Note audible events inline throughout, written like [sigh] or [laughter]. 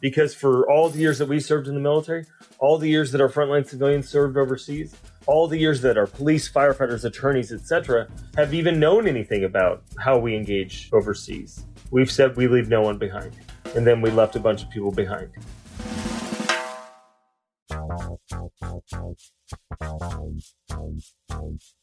because for all the years that we served in the military, all the years that our frontline civilians served overseas, all the years that our police, firefighters, attorneys, etc., have even known anything about how we engage overseas. We've said we leave no one behind, and then we left a bunch of people behind.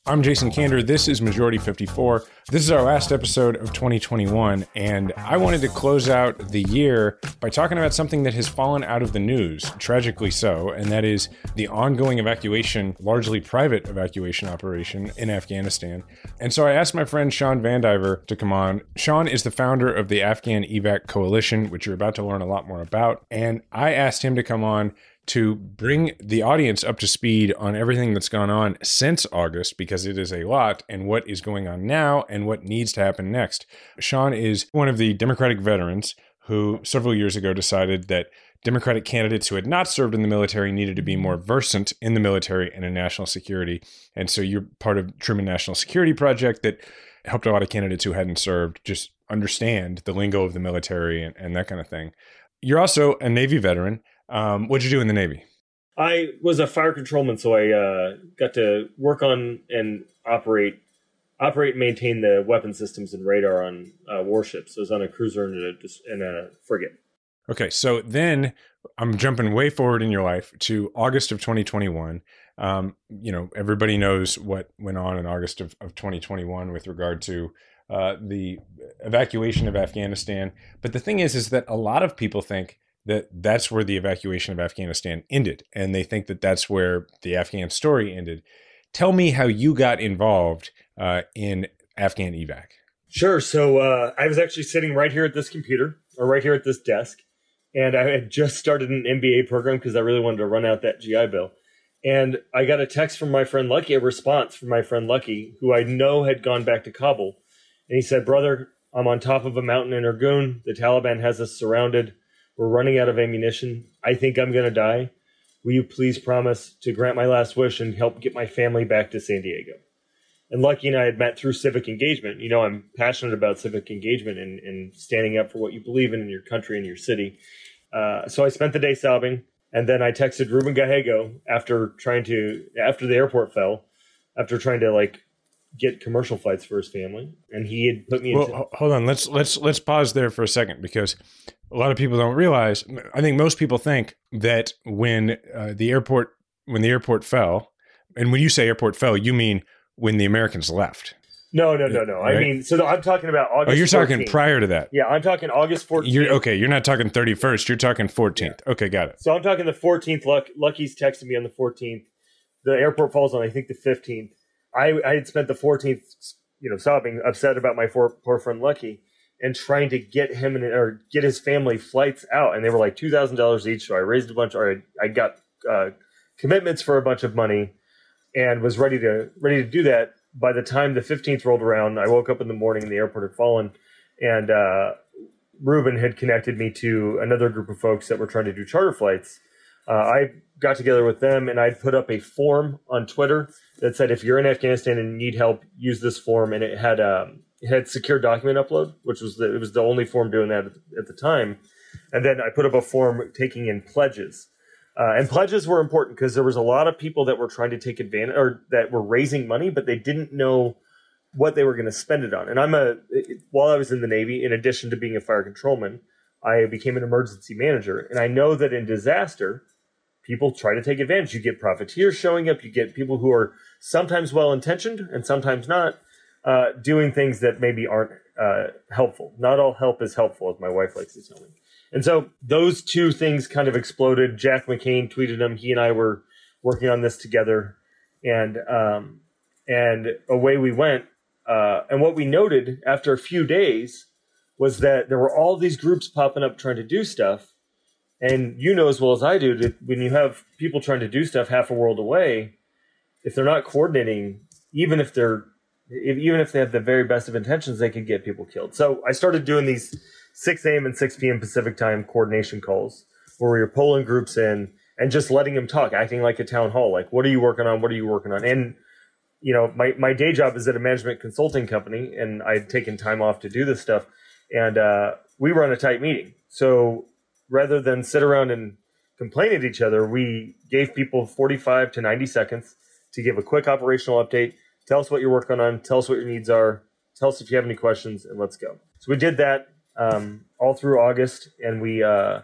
I'm Jason Kander. This is Majority 54. This is our last episode of 2021, and I wanted to close out the year by talking about something that has fallen out of the news, tragically so, and that is the ongoing evacuation, largely private evacuation operation in Afghanistan. And so I asked my friend Shawn VanDiver to come on. Sean is the founder of the Afghan Evac Coalition, which you're about to learn a lot more about. And I asked him to come on to bring the audience up to speed on everything that's gone on since August, because it is a lot, and what is going on now and what needs to happen next. Shawn is one of the Democratic veterans who several years ago decided that Democratic candidates who had not served in the military needed to be more versant in the military and in national security. And so you're part of Truman National Security Project that helped a lot of candidates who hadn't served just understand the lingo of the military and, and that kind of thing. You're also a Navy veteran. Um, what'd you do in the Navy? I was a fire controlman, so I uh, got to work on and operate, operate and maintain the weapon systems and radar on uh, warships. I was on a cruiser and a, and a frigate. Okay, so then I'm jumping way forward in your life to August of 2021. Um, you know, everybody knows what went on in August of, of 2021 with regard to uh, the evacuation of Afghanistan. But the thing is, is that a lot of people think that that's where the evacuation of Afghanistan ended, and they think that that's where the Afghan story ended. Tell me how you got involved uh, in Afghan evac. Sure. So uh, I was actually sitting right here at this computer, or right here at this desk, and I had just started an MBA program because I really wanted to run out that GI Bill. And I got a text from my friend Lucky, a response from my friend Lucky, who I know had gone back to Kabul. And he said, Brother, I'm on top of a mountain in Irgun. The Taliban has us surrounded. We're running out of ammunition. I think I'm going to die. Will you please promise to grant my last wish and help get my family back to San Diego? And Lucky and I had met through civic engagement. You know, I'm passionate about civic engagement and, and standing up for what you believe in in your country and your city. Uh, so I spent the day sobbing. And then I texted Ruben Gallego after trying to, after the airport fell, after trying to like get commercial flights for his family, and he had put me. Well, into- hold on. Let's let's let's pause there for a second because a lot of people don't realize. I think most people think that when uh, the airport when the airport fell, and when you say airport fell, you mean when the Americans left. No, no, no, no. Right? I mean, so I'm talking about August. Oh, you're 14th. talking prior to that. Yeah, I'm talking August 14th. You're okay. You're not talking 31st. You're talking 14th. Yeah. Okay, got it. So I'm talking the 14th. Luck, Lucky's texting me on the 14th. The airport falls on I think the 15th. I, I had spent the 14th, you know, sobbing, upset about my poor, poor friend Lucky, and trying to get him and or get his family flights out, and they were like two thousand dollars each. So I raised a bunch. Or I, I got uh, commitments for a bunch of money, and was ready to ready to do that. By the time the 15th rolled around, I woke up in the morning and the airport had fallen, and uh, Ruben had connected me to another group of folks that were trying to do charter flights. Uh, I got together with them and I'd put up a form on Twitter that said if you're in Afghanistan and need help, use this form. And it had um, had secure document upload, which was the, it was the only form doing that at the time. And then I put up a form taking in pledges. Uh, and pledges were important because there was a lot of people that were trying to take advantage or that were raising money, but they didn't know what they were going to spend it on. And I'm a while I was in the Navy, in addition to being a fire controlman, I became an emergency manager, and I know that in disaster, people try to take advantage. You get profiteers showing up. You get people who are sometimes well intentioned and sometimes not, uh, doing things that maybe aren't uh, helpful. Not all help is helpful, as my wife likes to tell me. And so those two things kind of exploded. Jack McCain tweeted them. He and I were working on this together, and um, and away we went. Uh, and what we noted after a few days was that there were all these groups popping up trying to do stuff. And you know as well as I do that when you have people trying to do stuff half a world away, if they're not coordinating, even if they're if, even if they have the very best of intentions, they could get people killed. So I started doing these 6 a.m. and 6 p.m. Pacific time coordination calls where we were pulling groups in and just letting them talk, acting like a town hall. Like, what are you working on? What are you working on? And you know, my, my day job is at a management consulting company and I'd taken time off to do this stuff. And uh, we run a tight meeting. So rather than sit around and complain at each other, we gave people 45 to 90 seconds to give a quick operational update. Tell us what you're working on. Tell us what your needs are. Tell us if you have any questions, and let's go. So we did that um, all through August, and we uh,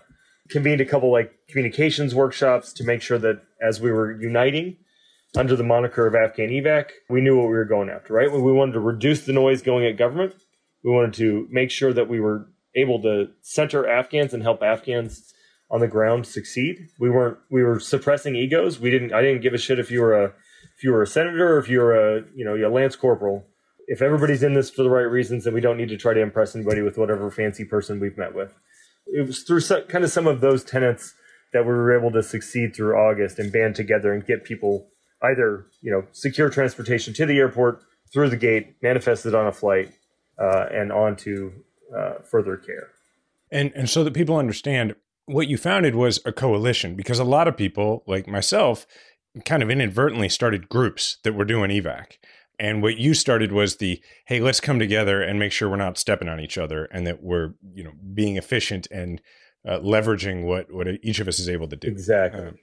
convened a couple like communications workshops to make sure that as we were uniting, under the moniker of Afghan evac, we knew what we were going after, right? We wanted to reduce the noise going at government. We wanted to make sure that we were able to center Afghans and help Afghans on the ground succeed. We weren't we were suppressing egos. We didn't I didn't give a shit if you were a if you're a senator if you're a you know, a lance corporal. If everybody's in this for the right reasons, then we don't need to try to impress anybody with whatever fancy person we've met with. It was through some, kind of some of those tenets that we were able to succeed through August and band together and get people either you know secure transportation to the airport through the gate, manifested on a flight, uh, and on to uh, further care. And and so that people understand, what you founded was a coalition because a lot of people, like myself, kind of inadvertently started groups that were doing evac. And what you started was the hey, let's come together and make sure we're not stepping on each other and that we're you know being efficient and uh, leveraging what what each of us is able to do. Exactly. Um,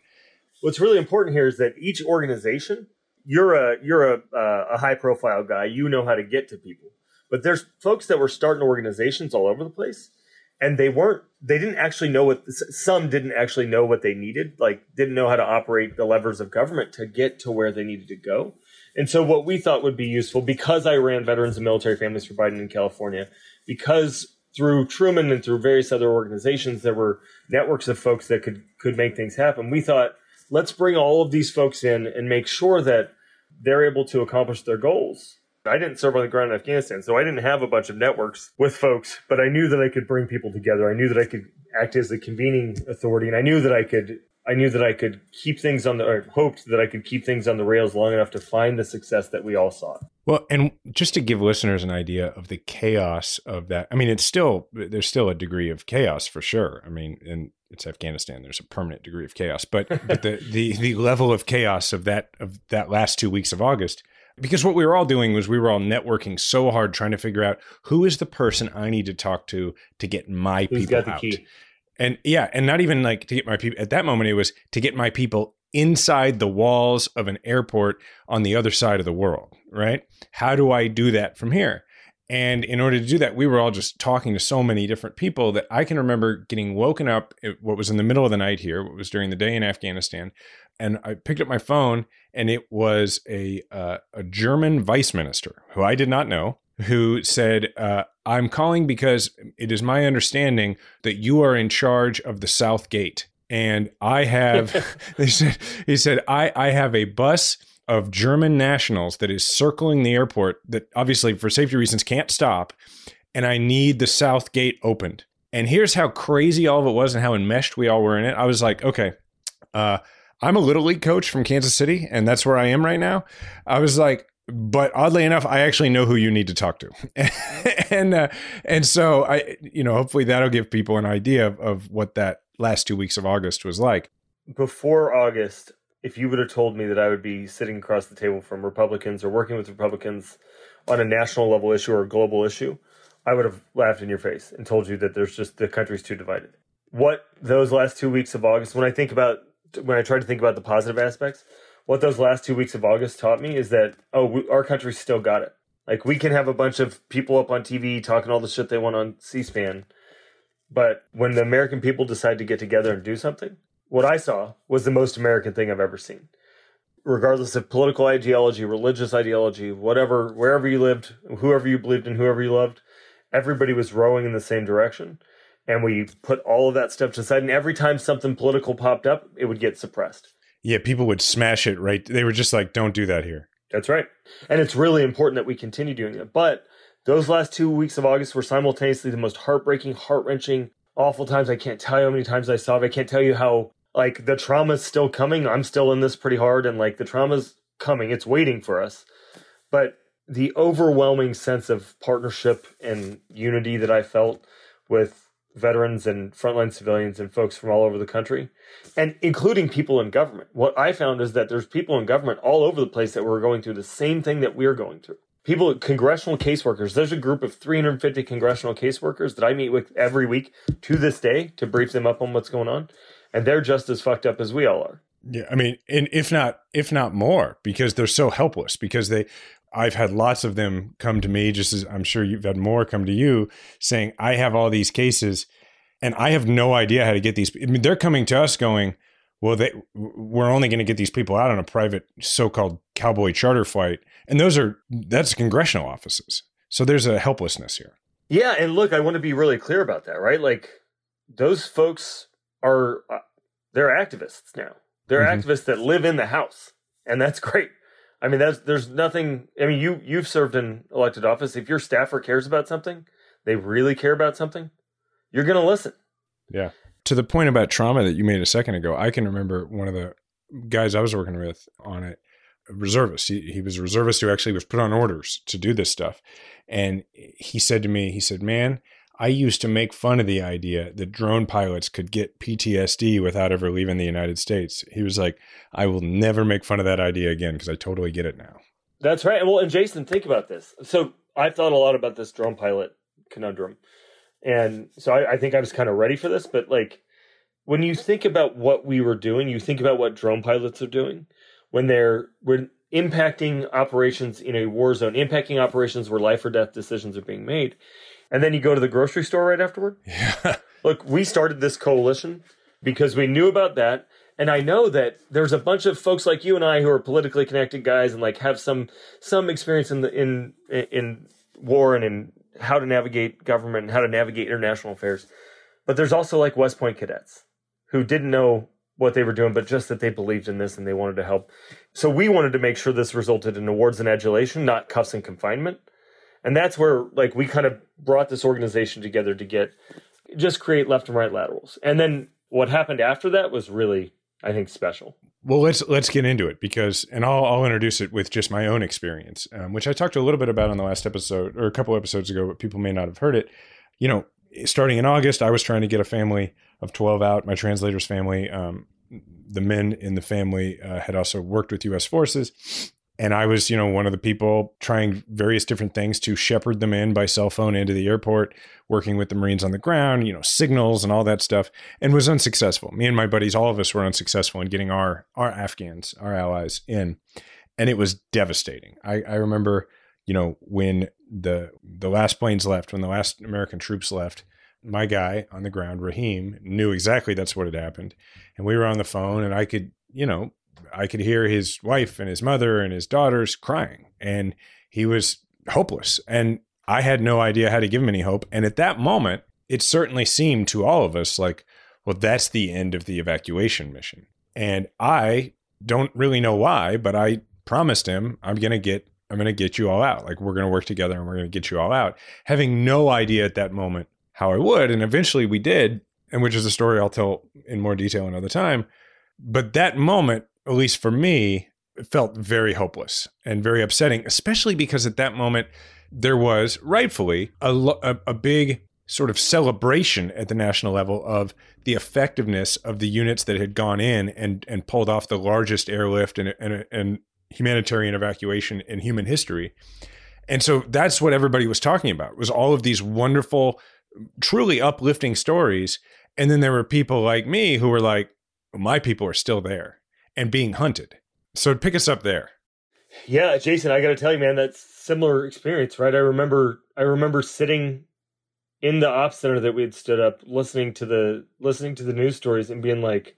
what's really important here is that each organization, you're a you're a, uh, a high profile guy. You know how to get to people, but there's folks that were starting organizations all over the place, and they weren't. They didn't actually know what. Some didn't actually know what they needed. Like didn't know how to operate the levers of government to get to where they needed to go. And so, what we thought would be useful, because I ran Veterans and Military Families for Biden in California, because through Truman and through various other organizations, there were networks of folks that could could make things happen. We thought let's bring all of these folks in and make sure that they're able to accomplish their goals. I didn't serve on the ground in Afghanistan, so I didn't have a bunch of networks with folks, but I knew that I could bring people together. I knew that I could act as the convening authority, and I knew that I could I knew that I could keep things on the, or hoped that I could keep things on the rails long enough to find the success that we all sought. Well, and just to give listeners an idea of the chaos of that, I mean, it's still, there's still a degree of chaos for sure. I mean, and it's Afghanistan. There's a permanent degree of chaos, but, but the, the, the level of chaos of that, of that last two weeks of August, because what we were all doing was we were all networking so hard trying to figure out who is the person I need to talk to to get my Who's people out. Key? And yeah, and not even like to get my people at that moment, it was to get my people inside the walls of an airport on the other side of the world, right? How do I do that from here? And in order to do that, we were all just talking to so many different people that I can remember getting woken up what was in the middle of the night here, what was during the day in Afghanistan. And I picked up my phone and it was a, uh, a German vice minister who I did not know who said, uh, I'm calling because it is my understanding that you are in charge of the South Gate. And I have, [laughs] [laughs] he said, he said, I, I have a bus of German nationals that is circling the airport that obviously for safety reasons can't stop. And I need the South Gate opened. And here's how crazy all of it was and how enmeshed we all were in it. I was like, okay, uh, I'm a little league coach from Kansas City, and that's where I am right now. I was like, but oddly enough, I actually know who you need to talk to, [laughs] and uh, and so I, you know, hopefully that'll give people an idea of, of what that last two weeks of August was like. Before August, if you would have told me that I would be sitting across the table from Republicans or working with Republicans on a national level issue or a global issue, I would have laughed in your face and told you that there's just the country's too divided. What those last two weeks of August, when I think about when I try to think about the positive aspects, what those last two weeks of August taught me is that oh, we, our country still got it. Like we can have a bunch of people up on TV talking all the shit they want on C-SPAN, but when the American people decide to get together and do something, what I saw was the most American thing I've ever seen. Regardless of political ideology, religious ideology, whatever, wherever you lived, whoever you believed in, whoever you loved, everybody was rowing in the same direction. And we put all of that stuff to the side. And every time something political popped up, it would get suppressed. Yeah, people would smash it right. They were just like, don't do that here. That's right. And it's really important that we continue doing it. But those last two weeks of August were simultaneously the most heartbreaking, heart wrenching, awful times. I can't tell you how many times I saw it. I can't tell you how like the trauma's still coming. I'm still in this pretty hard and like the trauma's coming. It's waiting for us. But the overwhelming sense of partnership and unity that I felt with veterans and frontline civilians and folks from all over the country, and including people in government. What I found is that there's people in government all over the place that were going through the same thing that we're going through. People, congressional caseworkers. There's a group of 350 congressional caseworkers that I meet with every week to this day to brief them up on what's going on and they're just as fucked up as we all are. Yeah, I mean, and if not, if not more, because they're so helpless. Because they, I've had lots of them come to me, just as I'm sure you've had more come to you, saying, "I have all these cases, and I have no idea how to get these." I mean, they're coming to us going, "Well, they, we're only going to get these people out on a private, so-called cowboy charter flight," and those are that's congressional offices. So there's a helplessness here. Yeah, and look, I want to be really clear about that, right? Like those folks are uh, they're activists now. They're mm-hmm. activists that live in the house, and that's great. I mean, that's there's nothing. I mean, you you've served in elected office. If your staffer cares about something, they really care about something, you're going to listen. Yeah. To the point about trauma that you made a second ago, I can remember one of the guys I was working with on it, reservist. He, he was a reservist who actually was put on orders to do this stuff, and he said to me, he said, "Man." I used to make fun of the idea that drone pilots could get PTSD without ever leaving the United States. He was like, I will never make fun of that idea again because I totally get it now. That's right. Well, and Jason, think about this. So I've thought a lot about this drone pilot conundrum. And so I, I think I was kind of ready for this. But like, when you think about what we were doing, you think about what drone pilots are doing when they're when impacting operations in a war zone, impacting operations where life or death decisions are being made and then you go to the grocery store right afterward. Yeah. [laughs] Look, we started this coalition because we knew about that. And I know that there's a bunch of folks like you and I who are politically connected guys and like have some some experience in the in in war and in how to navigate government and how to navigate international affairs. But there's also like West Point cadets who didn't know what they were doing, but just that they believed in this and they wanted to help. So we wanted to make sure this resulted in awards and adulation, not cuffs and confinement and that's where like we kind of brought this organization together to get just create left and right laterals. And then what happened after that was really i think special. Well let's let's get into it because and i'll, I'll introduce it with just my own experience um, which i talked a little bit about on the last episode or a couple episodes ago but people may not have heard it. You know starting in august i was trying to get a family of 12 out my translator's family um, the men in the family uh, had also worked with us forces and I was, you know, one of the people trying various different things to shepherd them in by cell phone into the airport, working with the Marines on the ground, you know, signals and all that stuff, and was unsuccessful. Me and my buddies, all of us were unsuccessful in getting our our Afghans, our allies in. And it was devastating. I, I remember, you know, when the the last planes left, when the last American troops left, my guy on the ground, Rahim, knew exactly that's what had happened. And we were on the phone and I could, you know, I could hear his wife and his mother and his daughters crying, and he was hopeless. And I had no idea how to give him any hope. And at that moment, it certainly seemed to all of us like, well, that's the end of the evacuation mission. And I don't really know why, but I promised him I'm going to get I'm going to get you all out. Like we're going to work together and we're going to get you all out. Having no idea at that moment how I would, and eventually we did, and which is a story I'll tell in more detail another time. But that moment at least for me, it felt very hopeless and very upsetting, especially because at that moment there was rightfully a, a, a, big sort of celebration at the national level of the effectiveness of the units that had gone in and and pulled off the largest airlift and and, and humanitarian evacuation in human history. And so that's what everybody was talking about was all of these wonderful, truly uplifting stories. And then there were people like me who were like, my people are still there and being hunted. So pick us up there. Yeah, Jason, I got to tell you, man, that's similar experience, right? I remember, I remember sitting in the op center that we had stood up, listening to the listening to the news stories, and being like,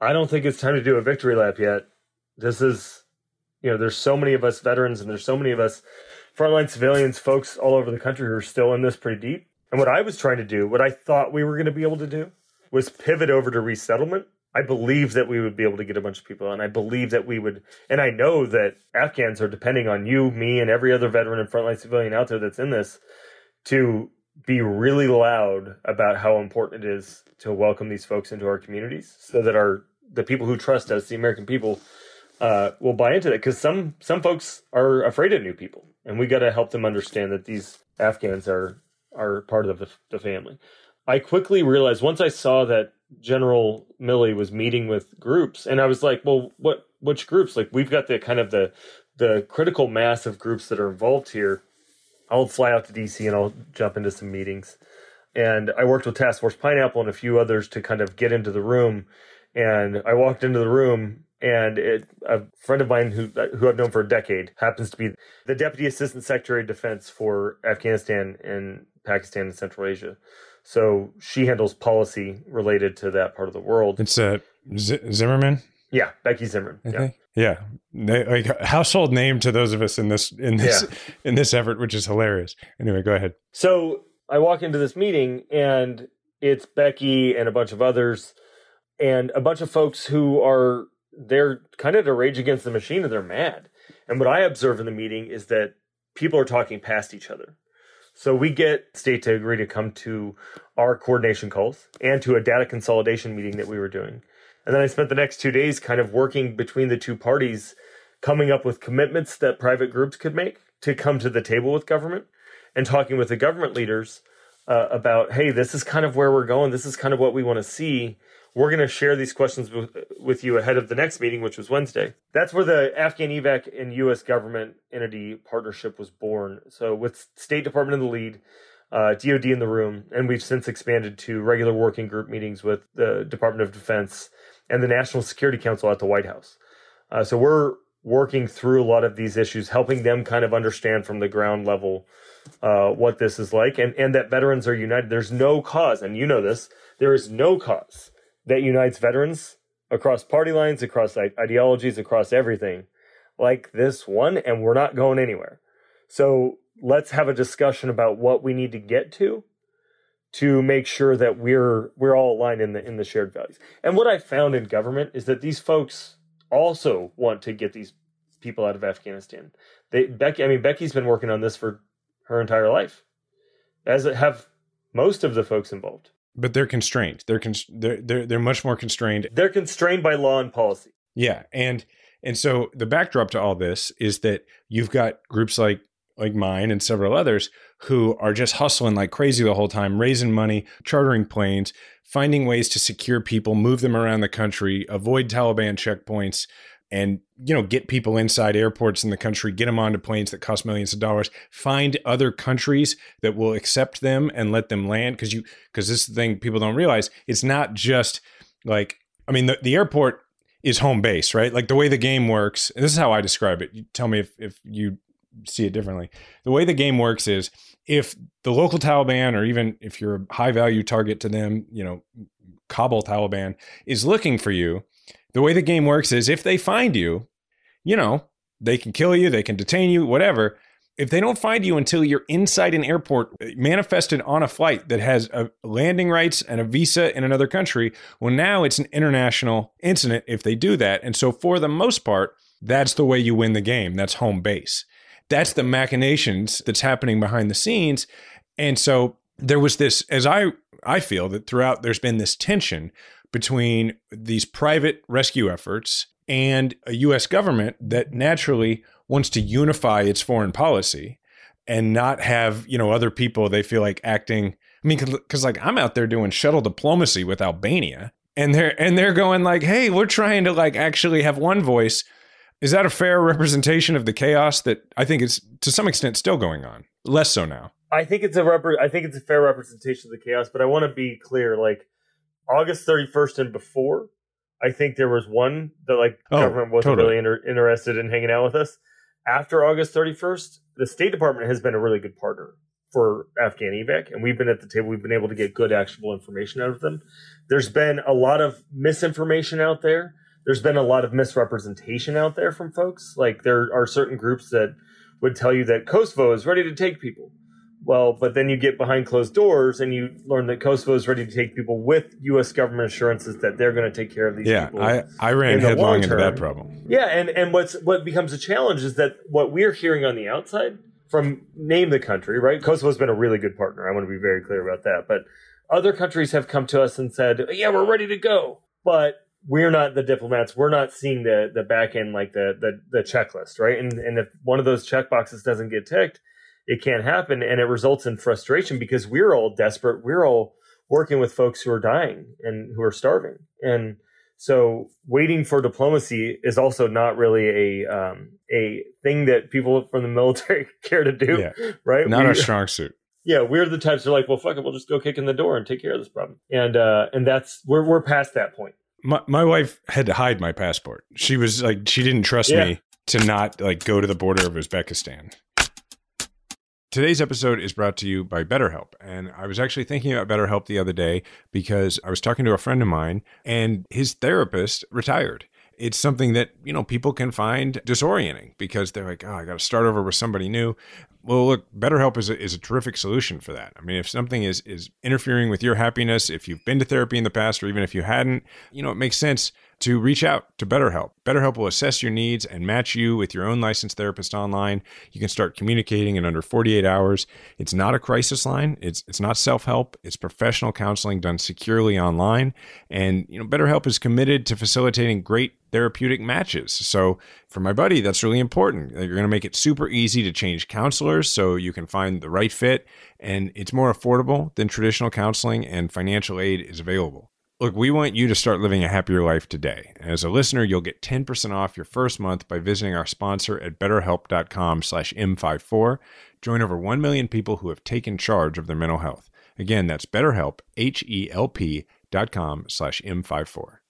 I don't think it's time to do a victory lap yet. This is, you know, there's so many of us veterans and there's so many of us frontline civilians, folks all over the country who are still in this pretty deep. And what I was trying to do, what I thought we were going to be able to do, was pivot over to resettlement. I believe that we would be able to get a bunch of people, and I believe that we would, and I know that Afghans are depending on you, me, and every other veteran and frontline civilian out there that's in this to be really loud about how important it is to welcome these folks into our communities, so that our the people who trust us, the American people, uh, will buy into that. Because some some folks are afraid of new people, and we got to help them understand that these Afghans are are part of the, the family. I quickly realized once I saw that General Milley was meeting with groups, and I was like, well, what which groups? Like we've got the kind of the the critical mass of groups that are involved here. I'll fly out to DC and I'll jump into some meetings. And I worked with Task Force Pineapple and a few others to kind of get into the room. And I walked into the room and it, a friend of mine who uh, who I've known for a decade happens to be the Deputy Assistant Secretary of Defense for Afghanistan and Pakistan and Central Asia. So she handles policy related to that part of the world. It's uh, Z- Zimmerman. Yeah, Becky Zimmerman. I yeah. think. Yeah, they, like household name to those of us in this in this Yeah. in this effort, which is hilarious. Anyway, go ahead. So I walk into this meeting and it's Becky and a bunch of others and a bunch of folks who are they're kind of to rage against the machine and they're mad. And what I observe in the meeting is that people are talking past each other. So we get state to agree to come to our coordination calls and to a data consolidation meeting that we were doing. And then I spent the next two days kind of working between the two parties, coming up with commitments that private groups could make to come to the table with government and talking with the government leaders uh, about, hey, this is kind of where we're going. This is kind of what we want to see. We're going to share these questions with, with you ahead of the next meeting, which was Wednesday. That's where the Afghan evac and U.S. government entity partnership was born. So with State Department in the lead, uh, DoD in the room, and we've since expanded to regular working group meetings with the Department of Defense and the National Security Council at the White House. Uh, so we're working through a lot of these issues, helping them kind of understand from the ground level uh, what this is like, and and that veterans are united. There's no cause, and you know this. There is no cause that unites veterans across party lines, across ideologies, across everything like this one, and we're not going anywhere. So let's have a discussion about what we need to get to to make sure that we're we're all aligned in the in the shared values. And what I found in government is that these folks also want to get these people out of Afghanistan. They Becky I mean Becky's been working on this for her entire life. As have most of the folks involved. But they're constrained. They're cons- they're they're they're much more constrained. They're constrained by law and policy. Yeah, and and so the backdrop to all this is that you've got groups like like mine and several others who are just hustling like crazy the whole time, raising money, chartering planes, finding ways to secure people, move them around the country, avoid Taliban checkpoints, and you know get people inside airports in the country, get them onto planes that cost millions of dollars, find other countries that will accept them and let them land because you because this is the thing people don't realize. It's not just like I mean the, the airport is home base, right? Like the way the game works, and this is how I describe it. You tell me if, if you see it differently. The way the game works is if the local Taliban, or even if you're a high value target to them, you know, Kabul Taliban is looking for you, the way the game works is if they find you, you know, they can kill you, they can detain you, whatever. If they don't find you until you're inside an airport, uh, manifested on a flight that has landing rights and a visa in another country, well, now it's an international incident if they do that. And so, for the most part, that's the way you win the game. That's home base. That's the machinations that's happening behind the scenes. And so, there was this, as I I feel that throughout there's been this tension between these private rescue efforts and a US government that naturally wants to unify its foreign policy and not have, you know, other people they feel like acting I mean cuz like I'm out there doing shuttle diplomacy with Albania and they're and they're going like, "Hey, we're trying to like actually have one voice." Is that a fair representation of the chaos that I think is to some extent still going on? Less so now. I think it's a rep- I think it's a fair representation of the chaos, but I want to be clear. Like August thirty first and before, I think there was one that like Oh, government wasn't totally. really inter- interested in hanging out with us. After August thirty first, the State Department has been a really good partner for Afghan evac, and we've been at the table. We've been able to get good, actionable information out of them. There's been a lot of misinformation out there. There's been a lot of misrepresentation out there from folks. Like there are certain groups that would tell you that Kosovo is ready to take people. Well, but then you get behind closed doors and you learn that Kosovo is ready to take people with U.S. government assurances that they're going to take care of these yeah, people. Yeah, I, I ran headlong into that problem. Yeah, and, and what's what becomes a challenge is that what we're hearing on the outside from name the country, right? Kosovo's been a really good partner. I want to be very clear about that. But other countries have come to us and said, "Yeah, we're ready to go," but we're not the diplomats. We're not seeing the the back end like the the, the checklist, right? And and if one of those check boxes doesn't get ticked it can't happen. And it results in frustration because we're all desperate. We're all working with folks who are dying and who are starving. And so waiting for diplomacy is also not really a um, a thing that people from the [laughs] military care to do yeah. right? Not we, a strong suit. Yeah we're the types that are like well fuck it we'll just go kick in the door and take care of this problem. And uh and that's we're, we're past that point. My, my wife had to hide my passport. She was like she didn't trust yeah. me to not like go to the border of uzbekistan Today's episode is brought to you by BetterHelp. And I was actually thinking about BetterHelp the other day because I was talking to a friend of mine and his therapist retired. It's something that, you know, people can find disorienting because they're like, oh, I got to start over with somebody new. Well, look, BetterHelp is a, is a terrific solution for that. I mean, if something is is interfering with your happiness, if you've been to therapy in the past or even if you hadn't, you know, it makes sense to reach out to BetterHelp. BetterHelp will assess your needs and match you with your own licensed therapist online. You can start communicating in under 48 hours. It's not a crisis line. It's it's not self-help. It's professional counseling done securely online. And you know, BetterHelp is committed to facilitating great therapeutic matches. So for my buddy, that's really important. You're going to make it super easy to change counselors so you can find the right fit and it's more affordable than traditional counseling and financial aid is available. Look, we want you to start living a happier life today. As a listener, you'll get 10% off your first month by visiting our sponsor at betterhelp.com slash M54. Join over 1 million people who have taken charge of their mental health. Again, that's betterhelp, H-E-L-P dot com slash M54.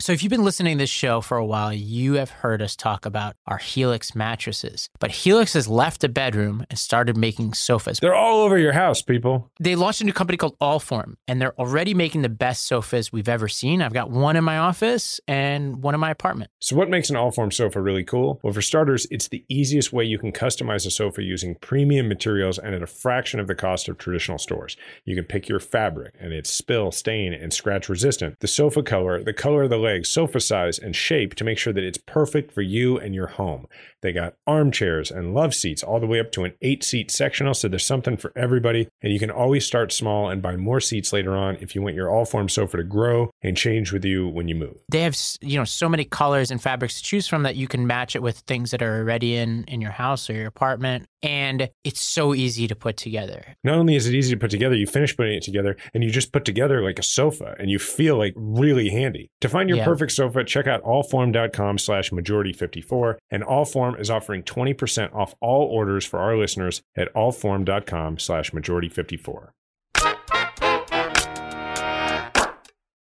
So, if you've been listening to this show for a while, you have heard us talk about our Helix mattresses. But Helix has left a bedroom and started making sofas. They're all over your house, people. They launched a new company called Allform, and they're already making the best sofas we've ever seen. I've got one in my office and one in my apartment. So, what makes an Allform sofa really cool? Well, for starters, it's the easiest way you can customize a sofa using premium materials and at a fraction of the cost of traditional stores. You can pick your fabric, and it's spill, stain, and scratch resistant. The sofa color, the color of the legs, sofa size, and shape to make sure that it's perfect for you and your home. They got armchairs and love seats all the way up to an eight seat sectional. So there's something for everybody. And you can always start small and buy more seats later on if you want your Allform sofa to grow and change with you when you move. They have, you know, so many colors and fabrics to choose from that you can match it with things that are already in, in your house or your apartment. And it's so easy to put together. Not only is it easy to put together, you finish putting it together and you just put together like a sofa and you feel like really handy. To find your yeah. perfect sofa, check out allform.com slash majority 54 and allform Allform is offering 20% off all orders for our listeners at allform.com slash majority54.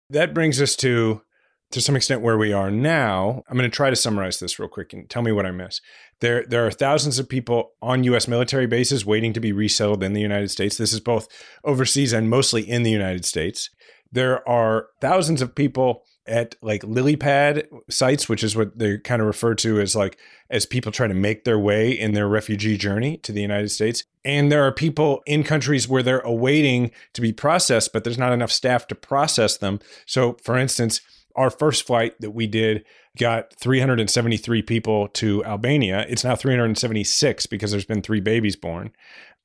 That brings us to to some extent where we are now. I'm going to try to summarize this real quick and tell me what I miss. There, there are thousands of people on U.S. military bases waiting to be resettled in the United States. This is both overseas and mostly in the United States. There are thousands of people at like lily pad sites which is what they kind of refer to as like as people try to make their way in their refugee journey to the united states. And there are people in countries where they're awaiting to be processed but there's not enough staff to process them. So for instance our first flight that we did got 373 people to albania. It's now 376 because there's been three babies born.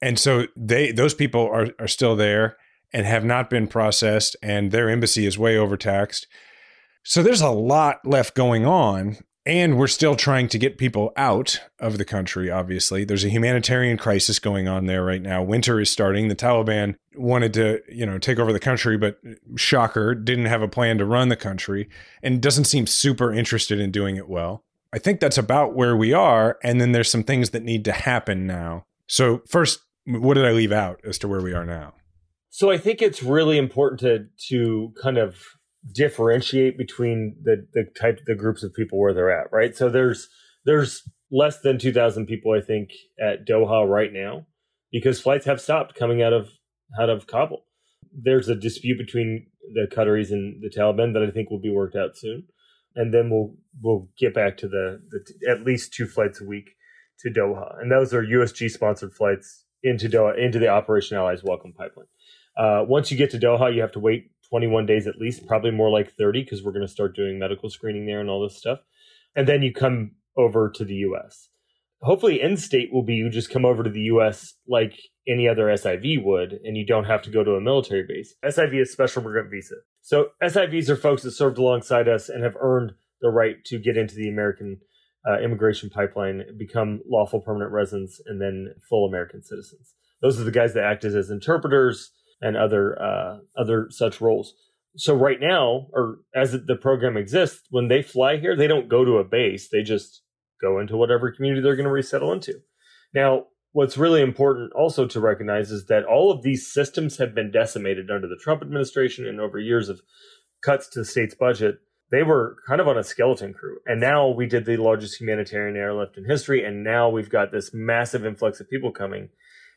And so they those people are, are still there and have not been processed and their embassy is way overtaxed so there's a lot left going on. And we're still trying to get people out of the country, obviously. There's a humanitarian crisis going on there right now. Winter is starting. The Taliban wanted to, you know, take over the country, but shocker, didn't have a plan to run the country and doesn't seem super interested in doing it well. I think that's about where we are. And then there's some things that need to happen now. So, first, what did I leave out as to where we are now? So, I think it's really important to to kind of differentiate between the the type the groups of people where they're at, right? So there's there's less than 2000 people I think at Doha right now. because flights have stopped coming out of out of Kabul. There's a dispute between the Qataris and the Taliban that I think will be worked out soon, and then we'll we'll get back to the, the at least two flights a week to Doha, and those are USG sponsored flights into Doha into the Operation Allies Welcome Pipeline. Uh, once you get to Doha, you have to wait 21 days at least, probably more like 30 because we're going to start doing medical screening there and all this stuff, and then you come over to the U.S. Hopefully, end state will be you just come over to the U.S. like any other SIV would, and you don't have to go to a military base. SIV is special immigrant visa. So SIVs are folks that served alongside us and have earned the right to get into the American uh, immigration pipeline, become lawful permanent residents, and then full American citizens. Those are the guys that acted as interpreters and other uh, other such roles. So right now, or as the program exists, when they fly here, they don't go to a base; they just go into whatever community they're going to resettle into. Now, what's really important also to recognize is that all of these systems have been decimated under the Trump administration and over years of cuts to the state's budget. They were kind of on a skeleton crew. And now we did the largest humanitarian airlift in history. And now we've got this massive influx of people coming.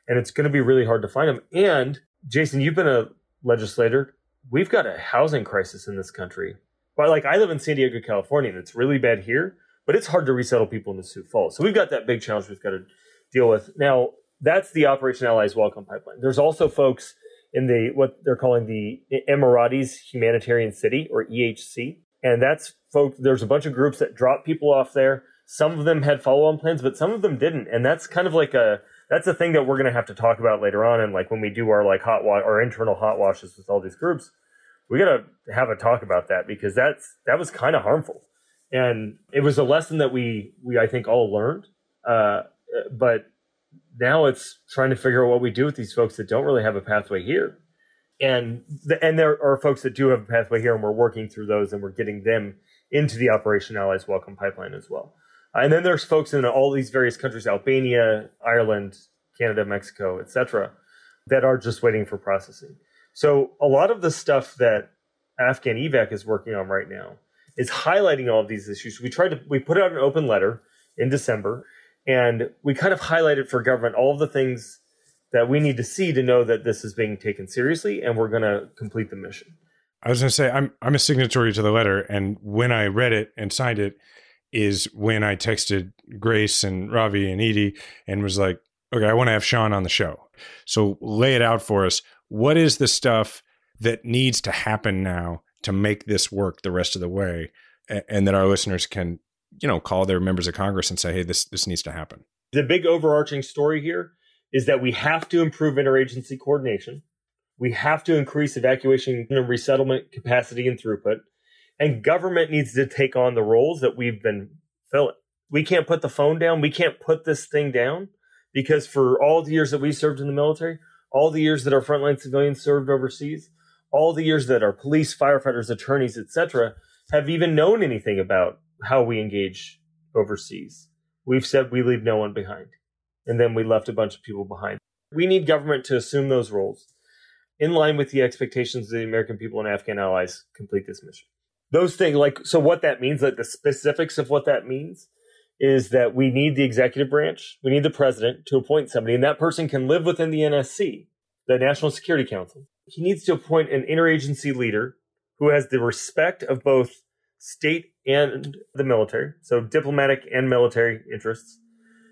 And it's going to be really hard to find them. And Jason, you've been a legislator. We've got a housing crisis in this country. But like I live in San Diego, California, and it's really bad here, but it's hard to resettle people in the Sioux Falls. So we've got that big challenge we've got to deal with. Now, that's the Operation Allies Welcome Pipeline. There's also folks in the what they're calling the Emirates Humanitarian City or EHC, and that's folks. There's a bunch of groups that drop people off there. Some of them had follow-on plans, but some of them didn't, and that's kind of like a that's the thing that we're going to have to talk about later on. And like when we do our like hot wash, our internal hot washes with all these groups, we got to have a talk about that because that's that was kind of harmful, and it was a lesson that we we I think all learned. Uh, but now it's trying to figure out what we do with these folks that don't really have a pathway here. And the, and there are folks that do have a pathway here, and we're working through those, and we're getting them into the Operation Allies Welcome Pipeline as well. And then there's folks in all these various countries, Albania, Ireland, Canada, Mexico, etc., that are just waiting for processing. So a lot of the stuff that Afghan evac is working on right now is highlighting all of these issues. We tried to we put out an open letter in December and we kind of highlighted for government all of the things that we need to see to know that this is being taken seriously and we're going to complete the mission. I was going to say I'm I'm a signatory to the letter and when I read it and signed it is when I texted Grace and Ravi and Edie and was like, "Okay, I want to have Shawn on the show." So lay it out for us. What is the stuff that needs to happen now to make this work the rest of the way and that our listeners can you know, call their members of Congress and say, hey, this this needs to happen. The big overarching story here is that we have to improve interagency coordination. We have to increase evacuation and resettlement capacity and throughput. And government needs to take on the roles that we've been filling. We can't put the phone down. We can't put this thing down because for all the years that we served in the military, all the years that our frontline civilians served overseas, all the years that our police, firefighters, attorneys, etc., have even known anything about how we engage overseas. We've said we leave no one behind. And then we left a bunch of people behind. We need government to assume those roles in line with the expectations of the American people and Afghan allies complete this mission. Those things, like, so what that means, like the specifics of what that means is that we need the executive branch, we need the president to appoint somebody, and that person can live within the NSC, the National Security Council. He needs to appoint an interagency leader who has the respect of both state and the military, so diplomatic and military interests.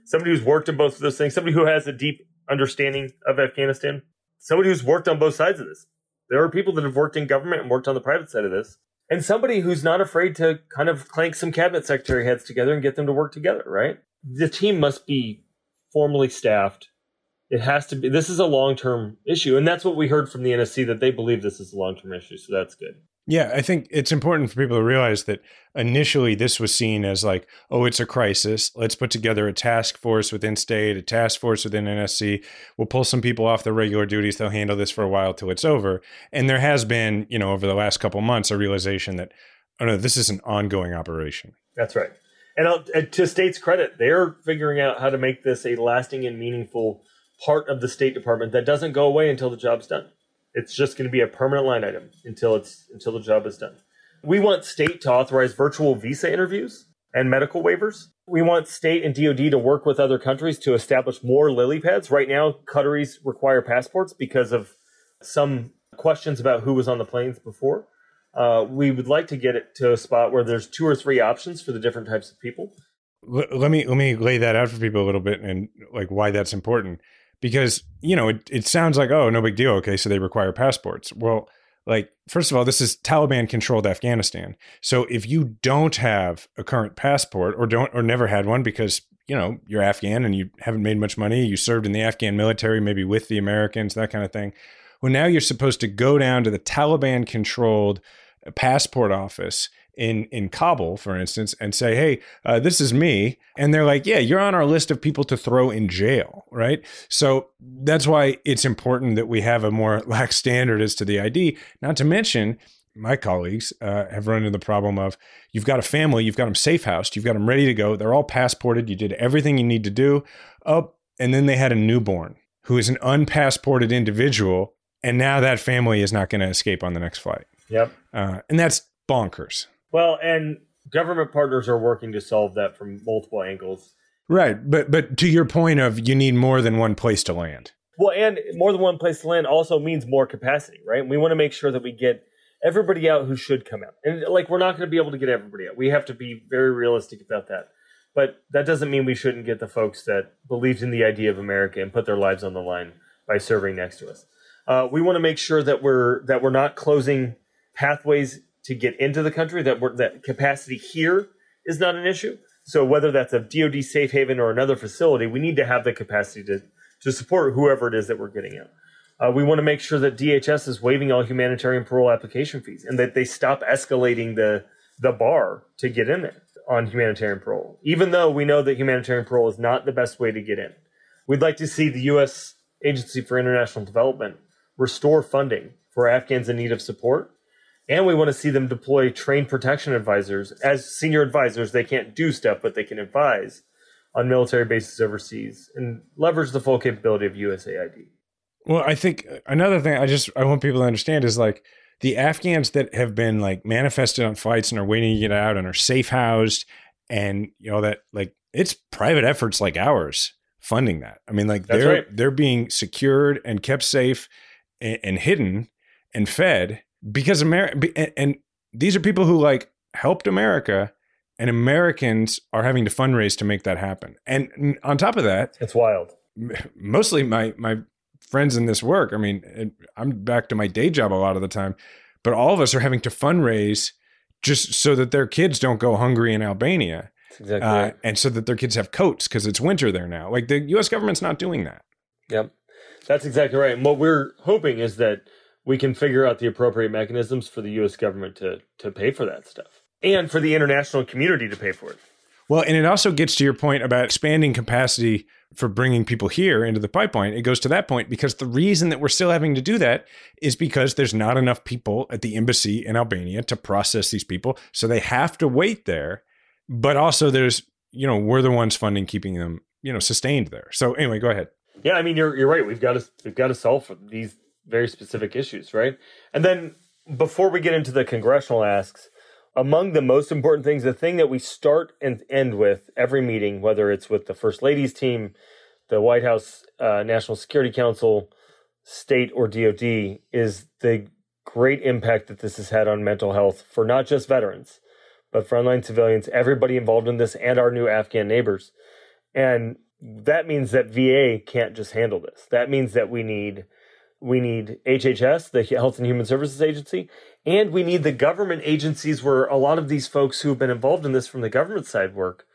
Somebody who's worked in both of those things, somebody who has a deep understanding of Afghanistan, somebody who's worked on both sides of this. There are people that have worked in government and worked on the private side of this, and somebody who's not afraid to kind of clank some cabinet secretary heads together and get them to work together, right? The team must be formally staffed. It has to be, this is a long term issue. And that's what we heard from the NSC that they believe this is a long term issue. So that's good. Yeah, I think it's important for people to realize that initially this was seen as like, oh, it's a crisis. Let's put together a task force within state, a task force within NSC. We'll pull some people off their regular duties. They'll handle this for a while till it's over. And there has been, you know, over the last couple months, a realization that, oh no, this is an ongoing operation. That's right. And uh, to state's credit, they're figuring out how to make this a lasting and meaningful part of the State Department that doesn't go away until the job's done. It's just going to be a permanent line item until it's until the job is done. We want state to authorize virtual visa interviews and medical waivers. We want state and DoD to work with other countries to establish more lily pads. Right now, Qataris require passports because of some questions about who was on the planes before. Uh, we would like to get it to a spot where there's two or three options for the different types of people. Let me let me lay that out for people a little bit and like why that's important because you know it, it sounds like oh no big deal. Okay so they require passports. Well like first of all this is taliban controlled afghanistan. So if you don't have a current passport or don't or never had one because you know you're afghan and you haven't made much money you served in the afghan military maybe with the americans that kind of thing well now you're supposed to go down to the taliban controlled passport office in in Kabul, for instance, and say, "Hey, uh, this is me," and they're like, "Yeah, you're on our list of people to throw in jail," right? So that's why it's important that we have a more [laughs] lax standard as to the ID. Not to mention, my colleagues uh, have run into the problem of you've got a family, you've got them safe housed, you've got them ready to go, they're all passported, you did everything you need to do. Oh, and then they had a newborn who is an unpassported individual, and now that family is not going to escape on the next flight. Yep. Uh, and that's bonkers. Well, and government partners are working to solve that from multiple angles. Right, but but to your point of you need more than one place to land. Well, and more than one place to land also means more capacity, right? We want to make sure that we get everybody out who should come out. And like we're not going to be able to get everybody out. We have to be very realistic about that. But that doesn't mean we shouldn't get the folks that believed in the idea of America and put their lives on the line by serving next to us. Uh, we want to make sure that we're that we're not closing pathways to get into the country that that capacity here is not an issue. So whether that's a DoD safe haven or another facility, we need to have the capacity to to support whoever it is that we're getting in. Uh, we want to make sure that DHS is waiving all humanitarian parole application fees and that they stop escalating the the bar to get in there on humanitarian parole. Even though we know that humanitarian parole is not the best way to get in, we'd like to see the U.S. Agency for International Development restore funding for Afghans in need of support and we want to see them deploy trained protection advisors as senior advisors. They can't do stuff, but they can advise on military bases overseas and leverage the full capability of USAID. Well, I think another thing I just I want people to understand is like the Afghans that have been like manifested on fights and are waiting to get out and are safe housed and you know that like it's private efforts like ours funding that. I mean like That's they're right. they're being secured and kept safe and, and hidden and fed because America and these are people who like helped America and Americans are having to fundraise to make that happen. And on top of that, it's wild. Mostly my my friends in this work. I mean, I'm back to my day job a lot of the time, but all of us are having to fundraise just so that their kids don't go hungry in Albania. Exactly. Uh, and so that their kids have coats because it's winter there now. Like the US government's not doing that. Yep. That's exactly right. And what we're hoping is that we can figure out the appropriate mechanisms for the U.S. government to to pay for that stuff, and for the international community to pay for it. Well, and it also gets to your point about expanding capacity for bringing people here into the pipeline. It goes to that point because the reason that we're still having to do that is because there's not enough people at the embassy in Albania to process these people. So they have to wait there. But also there's, you know, we're the ones funding keeping them, you know, sustained there. So anyway, go ahead. Yeah, I mean you're you're right. We've got to we've got to solve these very specific issues, right? And then before we get into the congressional asks, among the most important things, the thing that we start and end with every meeting, whether it's with the First Lady's team, the White House uh, National Security Council, state or DoD, is the great impact that this has had on mental health for not just veterans, but frontline civilians, everybody involved in this, and our new Afghan neighbors. And that means that VA can't just handle this. That means that we need we need HHS, the Health and Human Services Agency, and we need the government agencies where a lot of these folks who have been involved in this from the government side work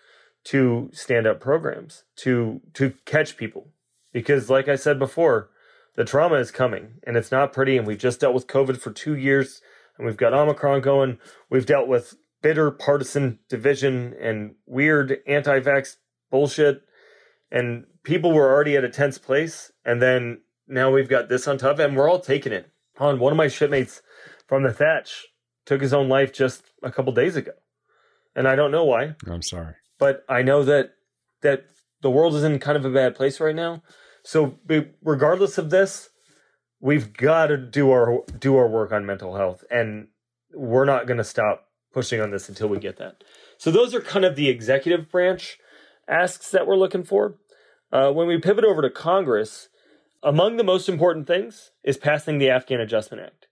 to stand up programs to to catch people because like I said before, the trauma is coming and it's not pretty and we've just dealt with COVID for 2 years and we've got Omicron going. We've dealt with bitter partisan division and weird anti-vax bullshit and people were already at a tense place and then now we've got this on top, and we're all taking it. On one of my shipmates from the Thatch took his own life just a couple days ago, and I don't know why. I'm sorry, but I know that that the world is in kind of a bad place right now. So, regardless of this, we've got to do our do our work on mental health, and we're not going to stop pushing on this until we get that. So those are kind of the executive branch asks that we're looking for. Uh, when we pivot over to Congress, among the most important things is passing the Afghan Adjustment Act.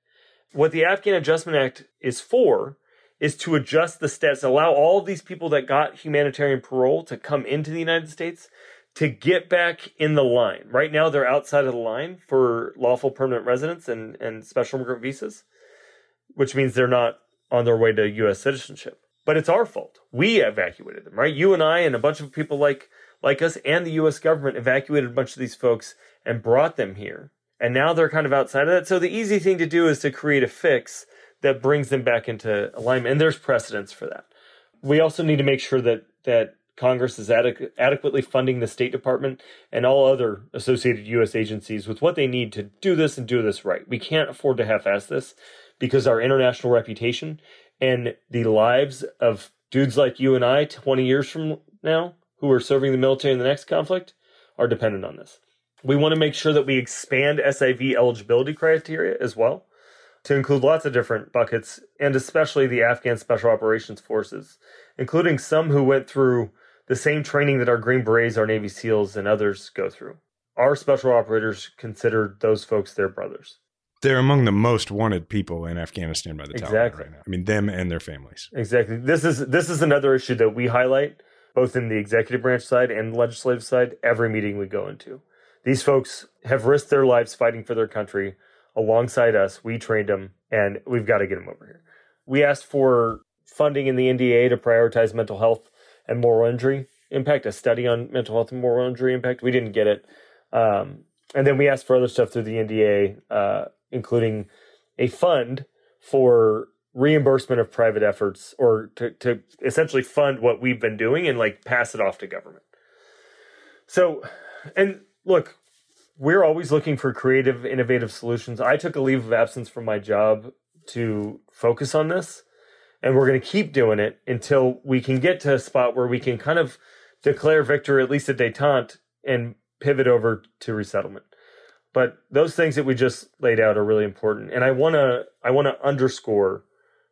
What the Afghan Adjustment Act is for is to adjust the stats, allow all of these people that got humanitarian parole to come into the United States to get back in the line. Right now, they're outside of the line for lawful permanent residence and, and special immigrant visas, which means they're not on their way to U.S. citizenship. But it's our fault. We evacuated them, right? You and I and a bunch of people like like us and the U.S. government evacuated a bunch of these folks and brought them here. And now they're kind of outside of that. So the easy thing to do is to create a fix that brings them back into alignment. And there's precedence for that. We also need to make sure that that Congress is adequ- adequately funding the State Department and all other associated U.S. agencies with what they need to do this and do this right. We can't afford to half-ass this because our international reputation and the lives of dudes like you and I 20 years from now who are serving the military in the next conflict are dependent on this. We want to make sure that we expand SIV eligibility criteria as well to include lots of different buckets, and especially the Afghan Special Operations Forces, including some who went through the same training that our Green Berets, our Navy SEALs, and others go through. Our special operators consider those folks their brothers. They're among the most wanted people in Afghanistan by the Taliban Exactly. right now. I mean, them and their families. Exactly. This is this is another issue that we highlight both in the executive branch side and the legislative side every meeting we go into. These folks have risked their lives fighting for their country alongside us. We trained them and we've got to get them over here. We asked for funding in the NDA to prioritize mental health and moral injury impact, a study on mental health and moral injury impact. We didn't get it. Um, and then we asked for other stuff through the NDA, uh, including a fund for reimbursement of private efforts or to, to essentially fund what we've been doing and like pass it off to government. So, and look, we're always looking for creative, innovative solutions. I took a leave of absence from my job to focus on this, and we're going to keep doing it until we can get to a spot where we can kind of declare victory, at least a detente, and pivot over to resettlement. But those things that we just laid out are really important, and I want to I want to underscore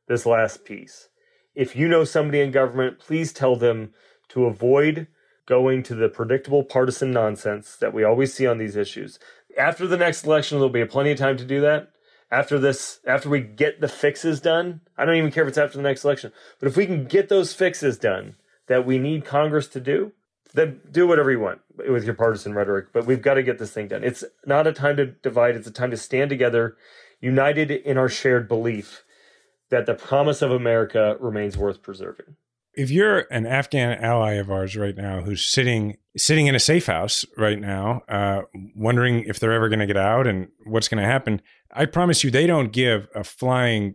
this last piece. If you know somebody in government, please tell them to avoid going to the predictable partisan nonsense that we always see on these issues. After the next election, there'll be plenty of time to do that. After this, after we get the fixes done, I don't even care if it's after the next election, but if we can get those fixes done that we need Congress to do, then do whatever you want with your partisan rhetoric. But we've got to get this thing done. It's not a time to divide, it's a time to stand together, united in our shared belief that the promise of America remains worth preserving if you're an Afghan ally of ours right now who's sitting sitting in a safe house right now, uh, wondering if they're ever going to get out and what's going to happen, I promise you, they don't give a flying.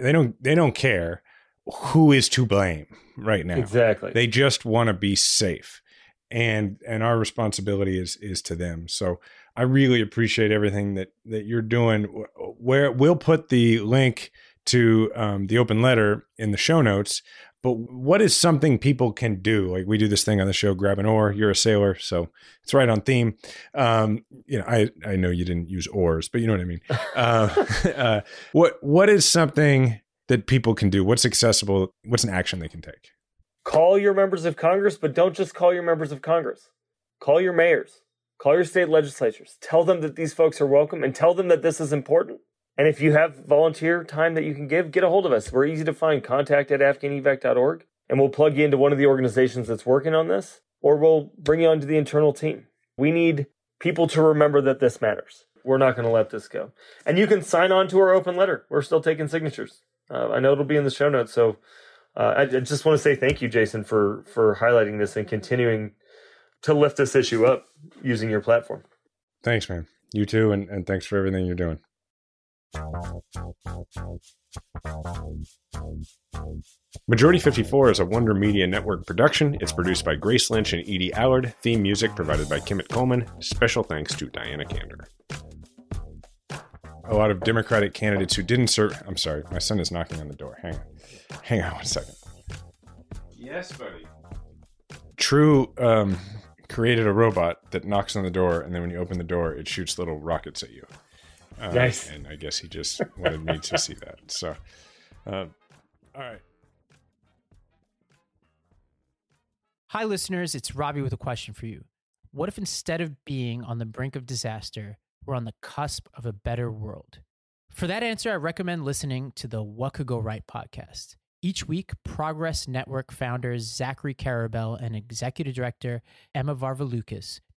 They don't. They don't care who is to blame right now. Exactly. They just want to be safe, and and our responsibility is is to them. So I really appreciate everything that that you're doing. Where we'll put the link to um, the open letter in the show notes but what is something people can do? Like we do this thing on the show, grab an oar. You're a sailor, so it's right on theme. Um, you know, I I know you didn't use oars, but you know what I mean. [laughs] uh, [laughs] uh, what what is something that people can do? What's accessible? What's an action they can take? Call your members of Congress, but don't just call your members of Congress. Call your mayors. Call your state legislatures. Tell them that these folks are welcome, and tell them that this is important. And if you have volunteer time that you can give, get a hold of us. We're easy to find. Contact at afghanevac.org, and we'll plug you into one of the organizations that's working on this, or we'll bring you onto the internal team. We need people to remember that this matters. We're not going to let this go. And you can sign on to our open letter. We're still taking signatures. Uh, I know it'll be in the show notes. So uh, I, I just want to say thank you, Jason, for for highlighting this and continuing to lift this issue up using your platform. Thanks, man. You too, and, and thanks for everything you're doing. Majority 54 is a Wonder Media Network production. It's produced by Grace Lynch and Edie Allard. Theme music provided by Kemet Coleman. Special thanks to Diana Kander. A lot of Democratic candidates who didn't serve. I'm sorry, my son is knocking on the door. Hang on. Hang on one second. Yes, buddy. True um, created a robot that knocks on the door, and then when you open the door, it shoots little rockets at you. Uh, Nice. And I guess he just wanted me to see that. So, uh, All right. Hi, listeners. It's Ravi with a question for you. What if instead of being on the brink of disaster, we're on the cusp of a better world? For that answer, I recommend listening to the What Could Go Right podcast. Each week, Progress Network founders Zachary Karabell and executive director Emma Varvaloucas